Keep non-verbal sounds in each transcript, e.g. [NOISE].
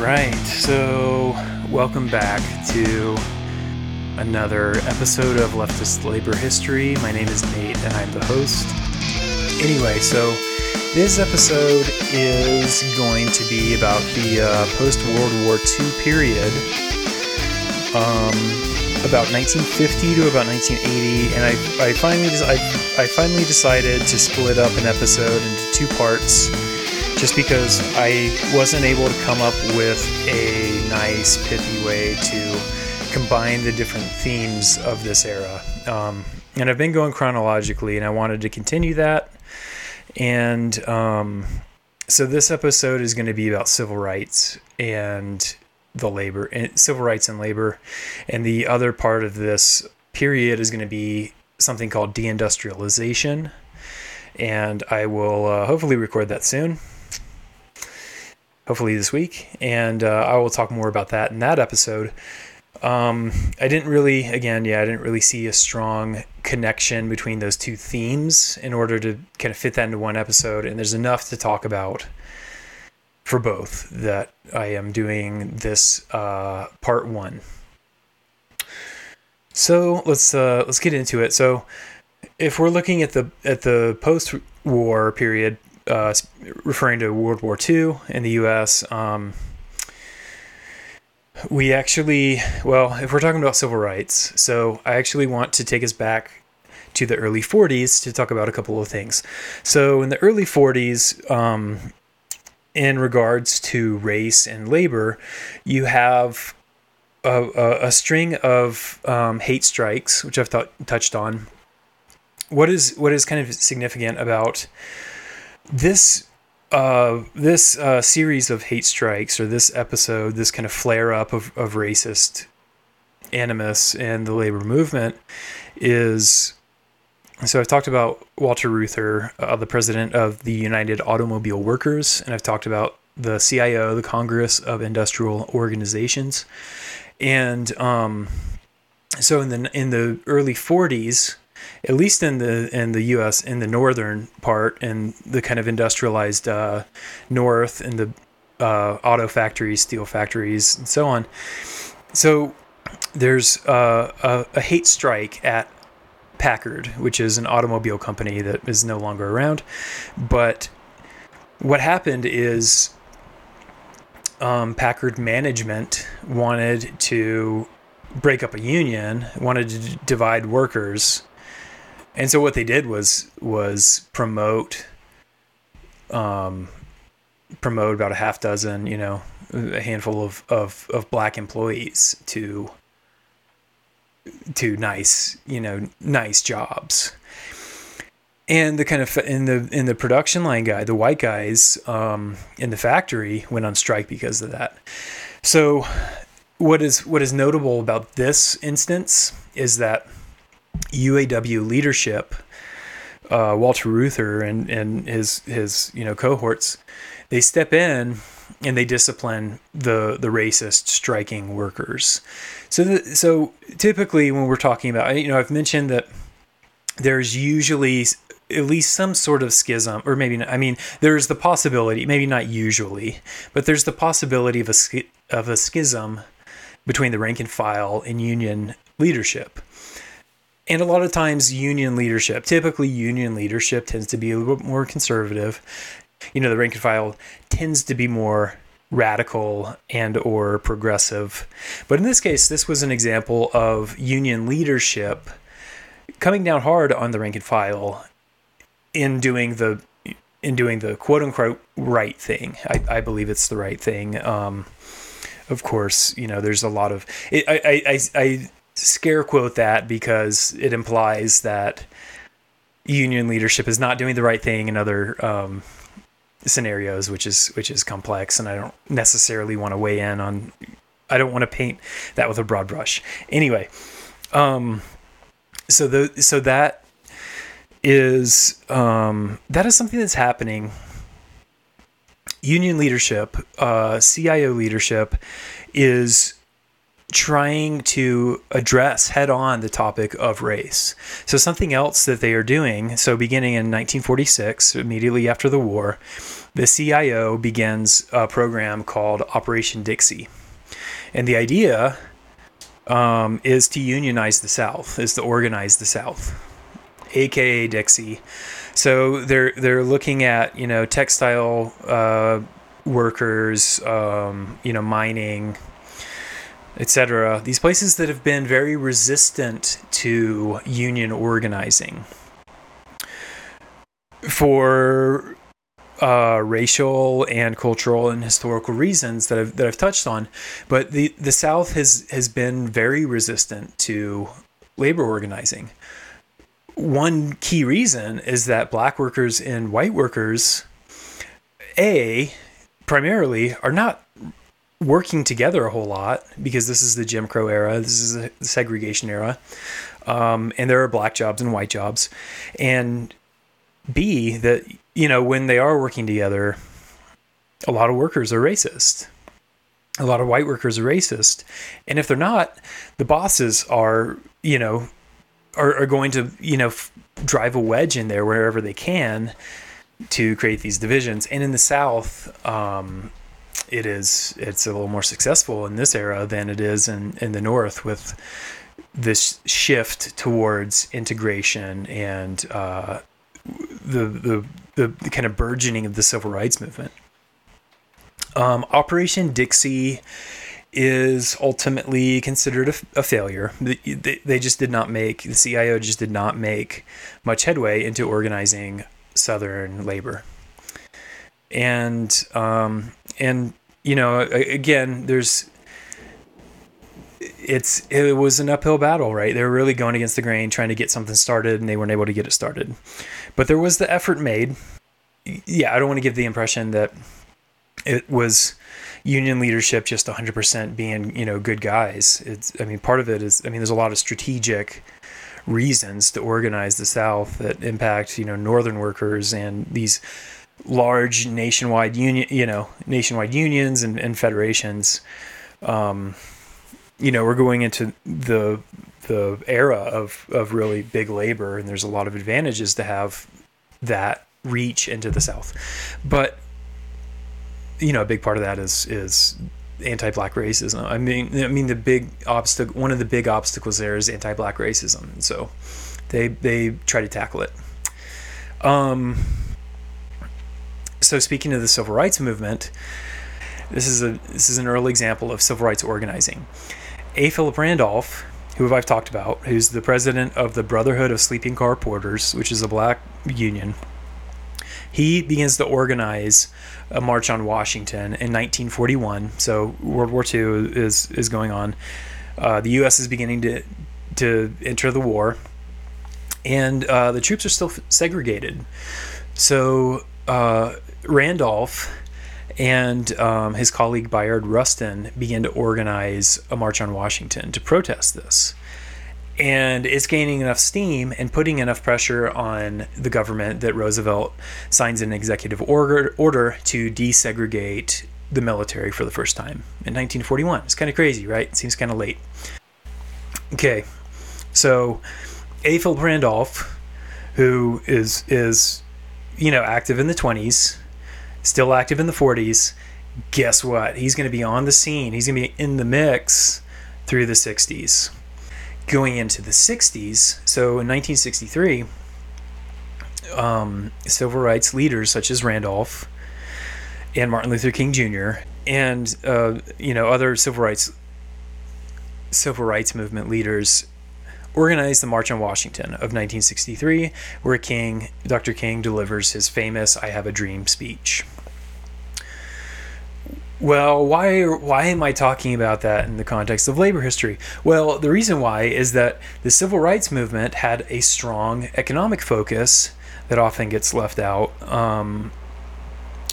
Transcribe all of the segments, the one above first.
right, so welcome back to another episode of Leftist Labor History. My name is Nate and I'm the host. Anyway, so this episode is going to be about the uh, post World War II period, um, about 1950 to about 1980, and I, I finally I, I finally decided to split up an episode into two parts just because I wasn't able to come up with a nice, pithy way to combine the different themes of this era. Um, and I've been going chronologically, and I wanted to continue that. And um, so this episode is going to be about civil rights and the labor, and civil rights and labor. And the other part of this period is going to be something called deindustrialization. And I will uh, hopefully record that soon hopefully this week, and uh, I will talk more about that in that episode. Um, I didn't really, again, yeah, I didn't really see a strong connection between those two themes in order to kind of fit that into one episode, and there's enough to talk about for both that I am doing this uh, part one. So let's uh, let's get into it. So if we're looking at the at the post-war period, uh, referring to World War II in the U.S. Um, we actually, well, if we're talking about civil rights, so I actually want to take us back to the early 40s to talk about a couple of things. So in the early 40s, um, in regards to race and labor, you have a, a, a string of um, hate strikes, which I've touched on. What is what is kind of significant about this uh, this uh, series of hate strikes or this episode, this kind of flare up of, of racist animus in the labor movement is. So I've talked about Walter Reuther, uh, the president of the United Automobile Workers, and I've talked about the CIO, the Congress of Industrial Organizations, and um, so in the in the early 40s, at least in the in the U.S. in the northern part and the kind of industrialized uh, north and the uh, auto factories, steel factories, and so on. So there's uh, a, a hate strike at Packard, which is an automobile company that is no longer around. But what happened is um, Packard management wanted to break up a union, wanted to divide workers and so what they did was was promote um promote about a half dozen you know a handful of of, of black employees to to nice you know nice jobs. And the kind of in the in the production line guy the white guys um, in the factory went on strike because of that. So what is what is notable about this instance is that UAW leadership, uh, Walter Reuther and, and his his you know cohorts, they step in and they discipline the the racist striking workers. So the, so typically when we're talking about you know I've mentioned that there's usually at least some sort of schism or maybe not, I mean there's the possibility maybe not usually but there's the possibility of a of a schism between the rank and file and union leadership and a lot of times union leadership typically union leadership tends to be a little bit more conservative. You know the rank and file tends to be more radical and or progressive. But in this case this was an example of union leadership coming down hard on the rank and file in doing the in doing the quote unquote right thing. I, I believe it's the right thing. Um, of course you know there's a lot of it, I, I, I scare quote that because it implies that union leadership is not doing the right thing in other um, scenarios, which is which is complex, and I don't necessarily want to weigh in on. I don't want to paint that with a broad brush. Anyway, um, so the so that is um, that is something that's happening. Union leadership, uh, CIO leadership, is trying to address head on the topic of race. So, something else that they are doing, so beginning in 1946, immediately after the war, the CIO begins a program called Operation Dixie. And the idea um, is to unionize the South, is to organize the South, aka Dixie. So they're they're looking at you know textile uh, workers, um, you know mining, etc. These places that have been very resistant to union organizing for uh, racial and cultural and historical reasons that I've that I've touched on, but the the South has has been very resistant to labor organizing. One key reason is that black workers and white workers, a primarily, are not working together a whole lot because this is the Jim Crow era, this is the segregation era, um, and there are black jobs and white jobs, and B that you know when they are working together, a lot of workers are racist. A lot of white workers are racist, and if they're not, the bosses are you know are, are going to you know f- drive a wedge in there wherever they can to create these divisions. And in the South, um, it is it's a little more successful in this era than it is in in the North with this shift towards integration and uh, the, the the kind of burgeoning of the civil rights movement. Um, Operation Dixie is ultimately considered a, a failure. They, they just did not make the CIO just did not make much headway into organizing Southern labor, and um, and you know again there's it's it was an uphill battle, right? They were really going against the grain, trying to get something started, and they weren't able to get it started. But there was the effort made. Yeah, I don't want to give the impression that it was union leadership just 100% being you know good guys. It's I mean part of it is I mean there's a lot of strategic reasons to organize the South that impact you know northern workers and these large nationwide union you know nationwide unions and, and federations. Um, you know, we're going into the the era of of really big labor, and there's a lot of advantages to have that reach into the South. But you know, a big part of that is is anti-black racism. I mean, I mean the big obstacle. One of the big obstacles there is anti-black racism, and so they they try to tackle it. Um. So speaking of the civil rights movement, this is a this is an early example of civil rights organizing. A. Philip Randolph, who I've talked about, who's the president of the Brotherhood of Sleeping Car Porters, which is a black union, he begins to organize a march on Washington in 1941. So World War II is is going on. Uh, the U.S. is beginning to to enter the war, and uh, the troops are still segregated. So uh, Randolph and um, his colleague Bayard Rustin began to organize a march on Washington to protest this. And it's gaining enough steam and putting enough pressure on the government that Roosevelt signs an executive order, order to desegregate the military for the first time in 1941. It's kind of crazy, right? It seems kind of late. Okay, so A. Philip Randolph, who is is you know active in the 20s, still active in the 40s. Guess what? He's going to be on the scene. He's going to be in the mix through the 60s. Going into the 60s, so in 1963, um, civil rights leaders such as Randolph and Martin Luther King Jr. and uh, you know other civil rights civil rights movement leaders organized the March on Washington of 1963, where King, Dr. King, delivers his famous "I Have a Dream" speech. Well, why why am I talking about that in the context of labor history? Well, the reason why is that the civil rights movement had a strong economic focus that often gets left out. Um,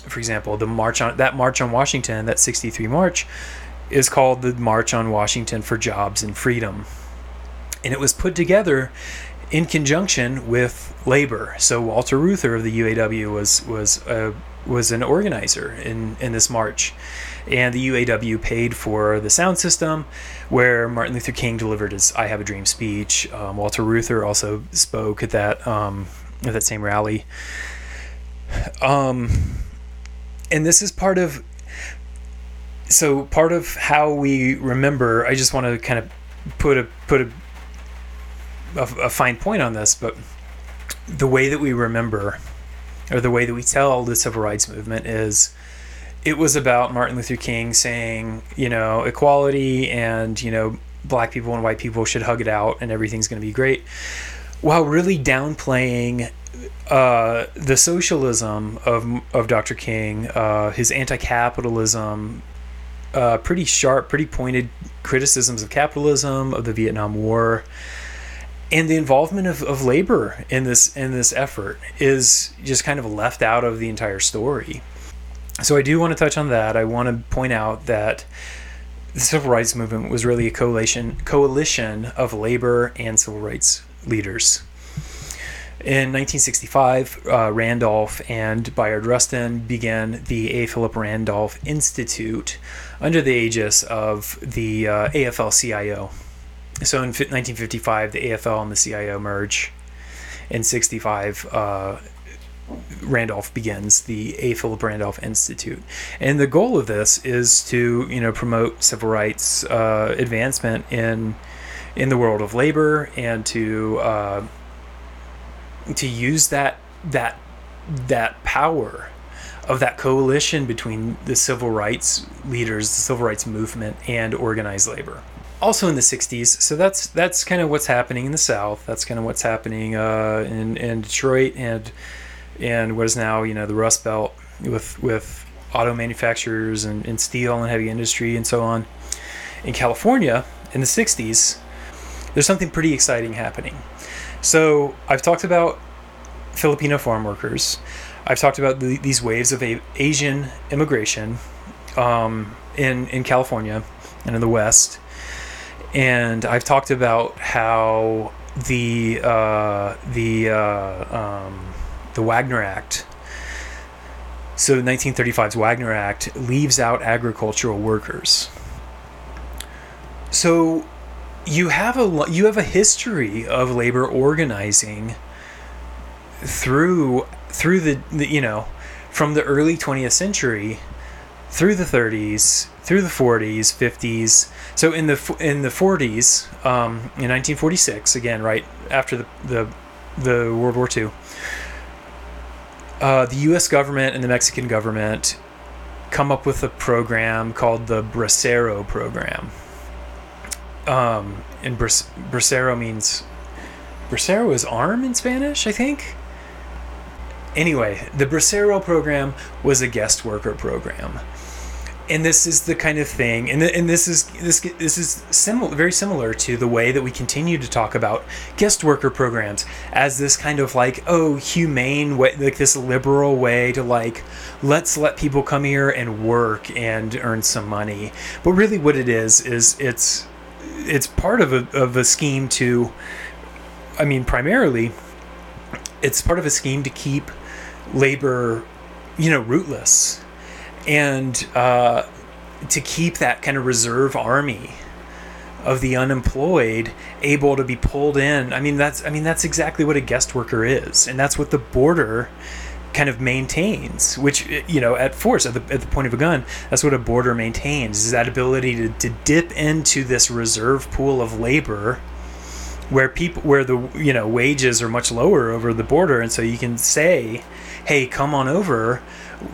for example, the march on that march on Washington, that 63 march is called the March on Washington for Jobs and Freedom. And it was put together in conjunction with labor. So Walter Reuther of the UAW was was a was an organizer in in this march, and the UAW paid for the sound system, where Martin Luther King delivered his "I Have a Dream" speech. Um, Walter Reuther also spoke at that um, at that same rally. Um, and this is part of so part of how we remember. I just want to kind of put a put a a, a fine point on this, but the way that we remember or the way that we tell the civil rights movement is it was about Martin Luther King saying, you know, equality and, you know, black people and white people should hug it out and everything's going to be great, while really downplaying uh, the socialism of, of Dr. King, uh, his anti capitalism, uh, pretty sharp, pretty pointed criticisms of capitalism, of the Vietnam War and the involvement of, of labor in this in this effort is just kind of left out of the entire story. So I do want to touch on that. I want to point out that the civil rights movement was really a coalition coalition of labor and civil rights leaders. In 1965, uh, Randolph and Bayard Rustin began the A. Philip Randolph Institute under the aegis of the uh, AFL-CIO, so in 1955, the AFL and the CIO merge. In 65, uh, Randolph begins the A. Philip Randolph Institute, and the goal of this is to you know promote civil rights uh, advancement in in the world of labor and to uh, to use that that that power of that coalition between the civil rights leaders, the civil rights movement, and organized labor also in the 60s so that's that's kind of what's happening in the south that's kind of what's happening uh, in, in detroit and and what is now you know the rust belt with with auto manufacturers and, and steel and heavy industry and so on. In california in the 60s there's something pretty exciting happening. So i've talked about filipino farm workers. I've talked about the, these waves of a, asian immigration um, in in california and in the west and I've talked about how the uh, the uh, um, the Wagner Act. So 1935's Wagner Act leaves out agricultural workers. So you have a you have a history of labor organizing through through the, the you know from the early 20th century through the 30s through the 40s 50s so in the in the 40s, um, in 1946, again, right after the the, the World War II, uh, the U.S. government and the Mexican government come up with a program called the Bracero program. Um, and Bracero means Bracero is arm in Spanish, I think. Anyway, the Bracero program was a guest worker program and this is the kind of thing and, and this is this this is similar very similar to the way that we continue to talk about guest worker programs as this kind of like oh humane way like this liberal way to like let's let people come here and work and earn some money. But really what it is is it's it's part of a, of a scheme to i mean primarily it's part of a scheme to keep labor you know rootless and uh, to keep that kind of reserve army of the unemployed able to be pulled in. I mean that's I mean that's exactly what a guest worker is, and that's what the border kind of maintains. Which you know at force at the at the point of a gun, that's what a border maintains is that ability to, to dip into this reserve pool of labor where people where the you know wages are much lower over the border and so you can say hey come on over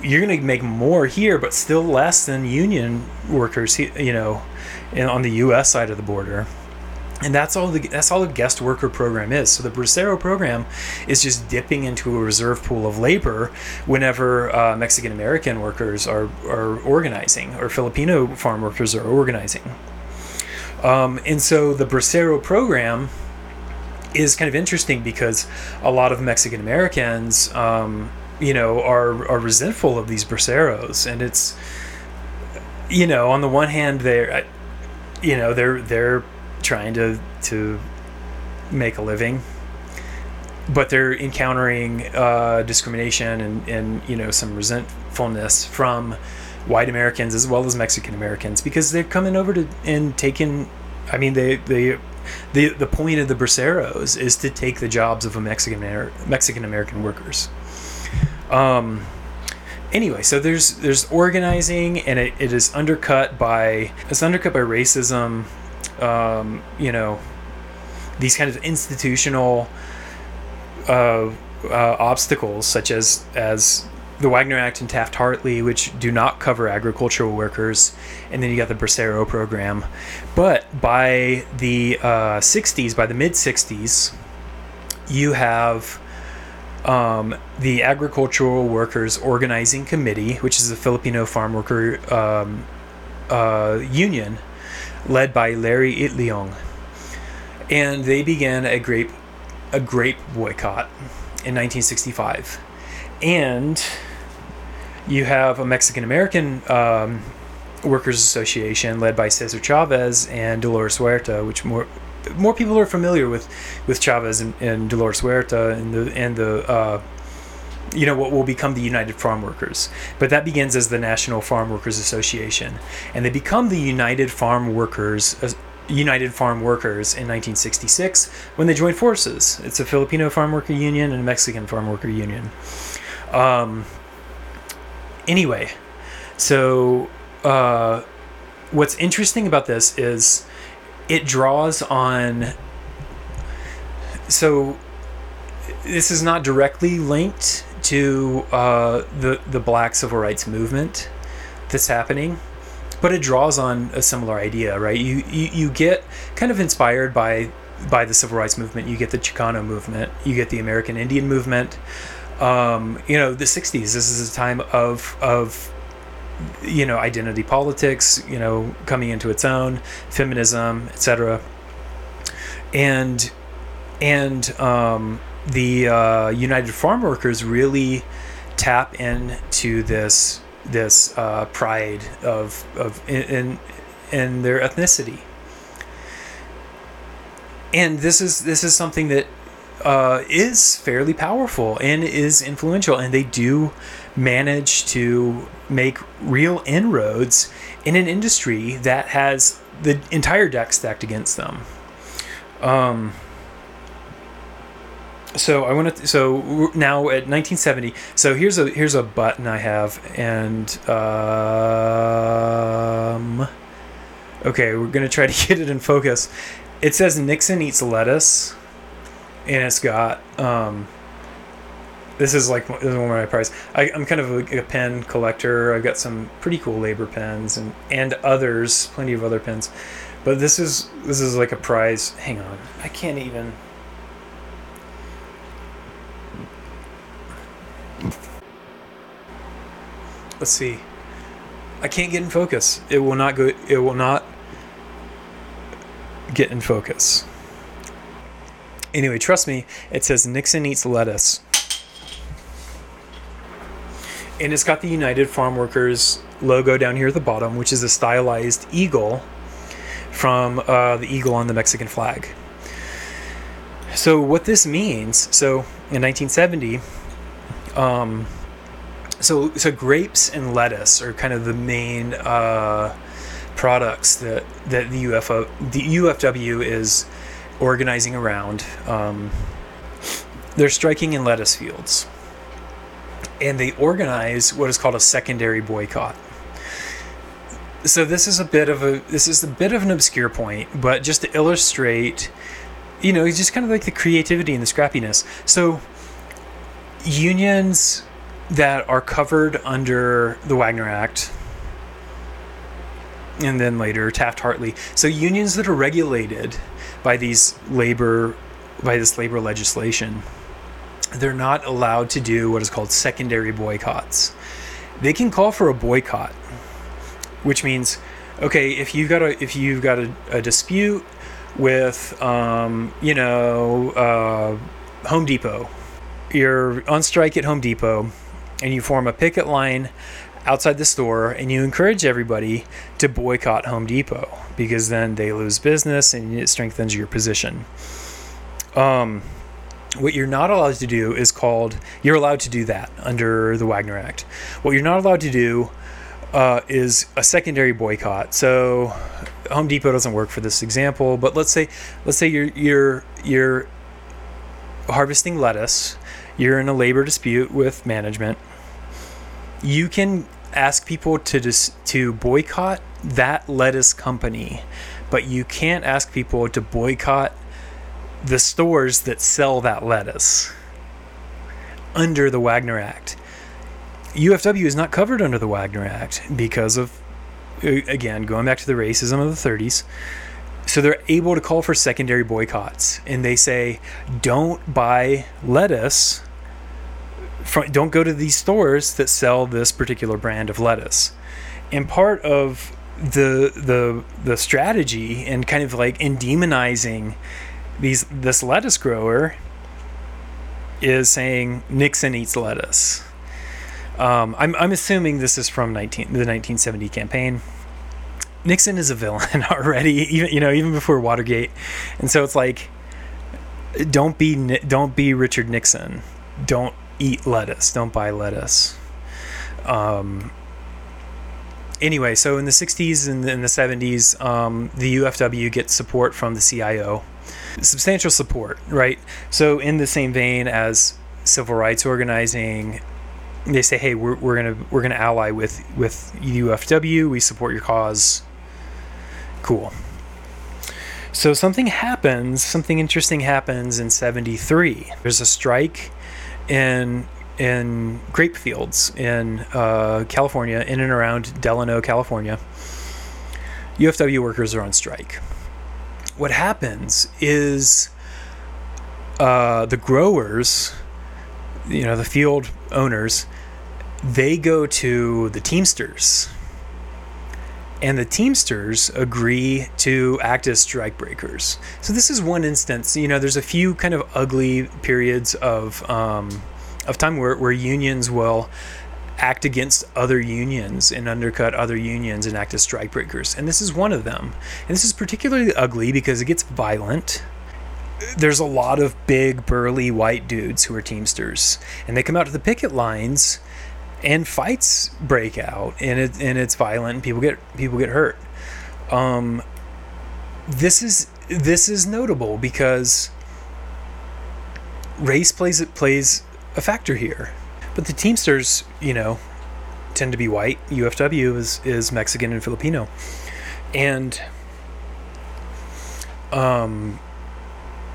you're going to make more here, but still less than union workers, you know, on the U.S. side of the border. And that's all the that's all the guest worker program is. So the Bracero program is just dipping into a reserve pool of labor whenever uh, Mexican American workers are are organizing or Filipino farm workers are organizing. Um, and so the Bracero program is kind of interesting because a lot of Mexican Americans um, you know, are are resentful of these braceros, and it's, you know, on the one hand, they're, you know, they're they're trying to to make a living, but they're encountering uh, discrimination and and you know some resentfulness from white Americans as well as Mexican Americans because they're coming over to and taking. I mean, they they. The, the point of the braceros is to take the jobs of a Mexican Mexican American workers. Um, anyway, so there's there's organizing, and it, it is undercut by it's undercut by racism. Um, you know, these kind of institutional uh, uh, obstacles, such as as the Wagner Act and Taft Hartley, which do not cover agricultural workers, and then you got the Bracero program. But by the uh, 60s, by the mid 60s, you have um, the Agricultural Workers Organizing Committee, which is the Filipino Farm Worker um, uh, Union, led by Larry Itliong, and they began a grape a grape boycott in 1965, and you have a Mexican American um, Workers Association led by Cesar Chavez and Dolores Huerta, which more more people are familiar with with Chavez and, and Dolores Huerta and the and the uh, you know what will become the United Farm Workers. But that begins as the National Farm Workers Association, and they become the United Farm Workers. Uh, United Farm Workers in 1966 when they joined forces. It's a Filipino Farm Worker Union and a Mexican Farm Worker Union. Um, anyway, so uh, what's interesting about this is it draws on so this is not directly linked to uh, the the Black Civil Rights Movement that's happening, but it draws on a similar idea, right? You you, you get kind of inspired by by the Civil Rights Movement. You get the Chicano movement. You get the American Indian movement. Um, you know, the '60s. This is a time of of you know identity politics you know coming into its own feminism etc and and um, the uh, united farm workers really tap into this this uh, pride of of in, in in their ethnicity. And this is this is something that uh, is fairly powerful and is influential and they do manage to make real inroads in an industry that has the entire deck stacked against them. Um, so I want to. So now at 1970. So here's a here's a button I have, and um, okay, we're gonna try to [LAUGHS] get it in focus. It says Nixon eats lettuce, and it's got um, this is like this is one of my prizes. I, am kind of a, a, pen collector. I've got some pretty cool labor pens and and others, plenty of other pens. But this is this is like a prize. Hang on, I can't even. Let's see. I can't get in focus. It will not go. It will not get in focus. Anyway, trust me. It says Nixon eats lettuce and it's got the United Farm Workers logo down here at the bottom, which is a stylized eagle from uh, the eagle on the Mexican flag. So what this means, so in 1970, um, so so grapes and lettuce are kind of the main uh, products that that the UFO the UFW is organizing around. Um, they're striking in lettuce fields and they organize what is called a secondary boycott. So this is a bit of a this is a bit of an obscure point, but just to illustrate, you know, just kind of like the creativity and the scrappiness. So unions that are covered under the Wagner Act and then later Taft Hartley. So unions that are regulated by these labor by this labor legislation they're not allowed to do what is called secondary boycotts. They can call for a boycott, which means, okay, if you've got a if you've got a, a dispute with, um, you know, uh, Home Depot, you're on strike at Home Depot, and you form a picket line outside the store, and you encourage everybody to boycott Home Depot because then they lose business and it strengthens your position. Um, What you're not allowed to do is called, you're allowed to do that under the Wagner Act. What you're not allowed to do uh, is a secondary boycott. So Home Depot doesn't work for this example, but let's say let's say you're you're you're harvesting lettuce, you're in a labor dispute with management. You can ask people to dis- to boycott that lettuce company, but you can't ask people to boycott the stores that sell that lettuce under the Wagner Act. UFW is not covered under the Wagner Act because of, uh, again, going back to the racism of the 30s. So they're able to call for secondary boycotts, and they say, don't buy lettuce. From, don't go to these stores that sell this particular brand of lettuce. And part of the the the strategy and kind of like in demonizing these this lettuce grower is saying Nixon eats lettuce. Um, I'm, I'm assuming this is from 19, the 1970 campaign. Nixon is a villain [LAUGHS] already, even you know even before Watergate, and so it's like, don't be don't be Richard Nixon, don't eat lettuce, don't buy lettuce. Um, anyway, so in the 60s and in the 70s, um, the UFW gets support from the CIO, substantial support, right? So in the same vein as civil rights organizing, they say, "Hey, we're, we're gonna we're gonna ally with with UFW. We support your cause. Cool." So something happens. Something interesting happens in '73. There's a strike in in grape fields in uh, California, in and around Delano, California. UFW workers are on strike. What happens is uh, the growers, you know, the field owners, they go to the Teamsters. And the Teamsters agree to act as strike breakers. So this is one instance. You know, there's a few kind of ugly periods of um, of time where, where unions will act against other unions and undercut other unions and act as strike breakers. And this is one of them. And this is particularly ugly because it gets violent. There's a lot of big, burly white dudes who are Teamsters, and they come out to the picket lines, and fights break out, and it and it's violent, and people get people get hurt. Um, this is this is notable because race plays it plays a factor here. But the Teamsters, you know, tend to be white. UFW is, is Mexican and Filipino. And um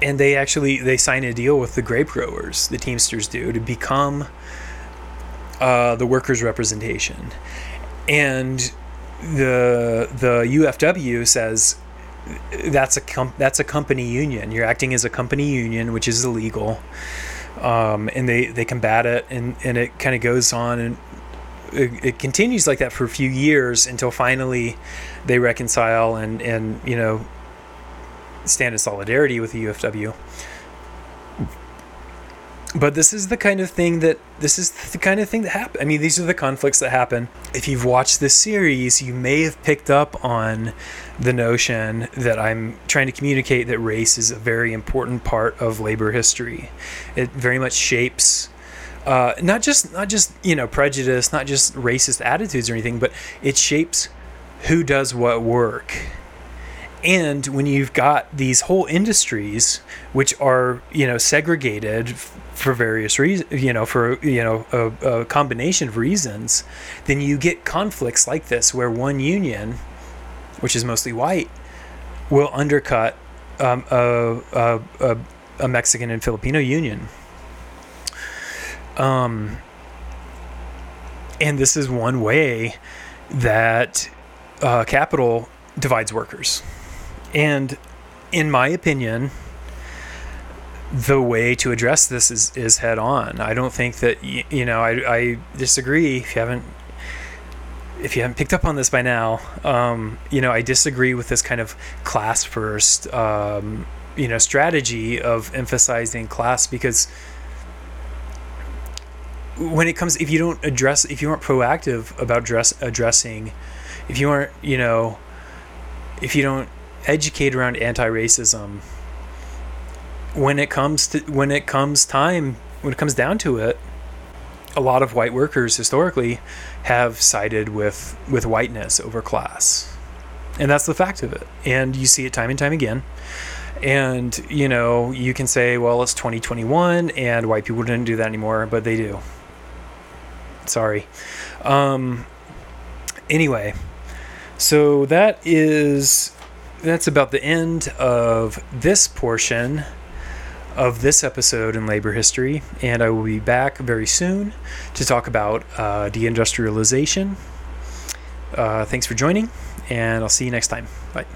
and they actually they sign a deal with the grape growers, the Teamsters do, to become uh, the workers' representation. And the the UFW says that's a com- that's a company union. You're acting as a company union, which is illegal um, and they they combat it, and and it kind of goes on and. It, it continues like that for a few years until finally they reconcile and and you know stand in solidarity with the UFW but this is the kind of thing that this is the kind of thing that happen. I mean, these are the conflicts that happen. If you've watched this series, you may have picked up on the notion that I'm trying to communicate that race is a very important part of labor history. It very much shapes uh, not just not just you know prejudice, not just racist attitudes or anything, but it shapes who does what work and when you've got these whole industries which are you know segregated for various reasons you know for you know a, a, combination of reasons then you get conflicts like this where one union which is mostly white will undercut um, a, a, a, mexican and filipino union. Um, and this is one way that uh, capital divides workers. And in my opinion, the way to address this is, is head on. I don't think that you know. I, I disagree. If you haven't if you haven't picked up on this by now, um, you know I disagree with this kind of class first um, you know strategy of emphasizing class because when it comes if you don't address if you aren't proactive about dress addressing if you aren't you know if you don't educate around anti-racism when it comes to when it comes time when it comes down to it, a lot of white workers historically have sided with with whiteness over class, and that's the fact of it. And you see it time and time again. And you know, you can say, well, it's 2021, and white people didn't do that anymore, but they do. Sorry. Um, anyway, so that is that's about the end of this portion of this episode in labor history, and I will be back very soon to talk about uh, deindustrialization. Uh, thanks for joining, and I'll see you next time. Bye.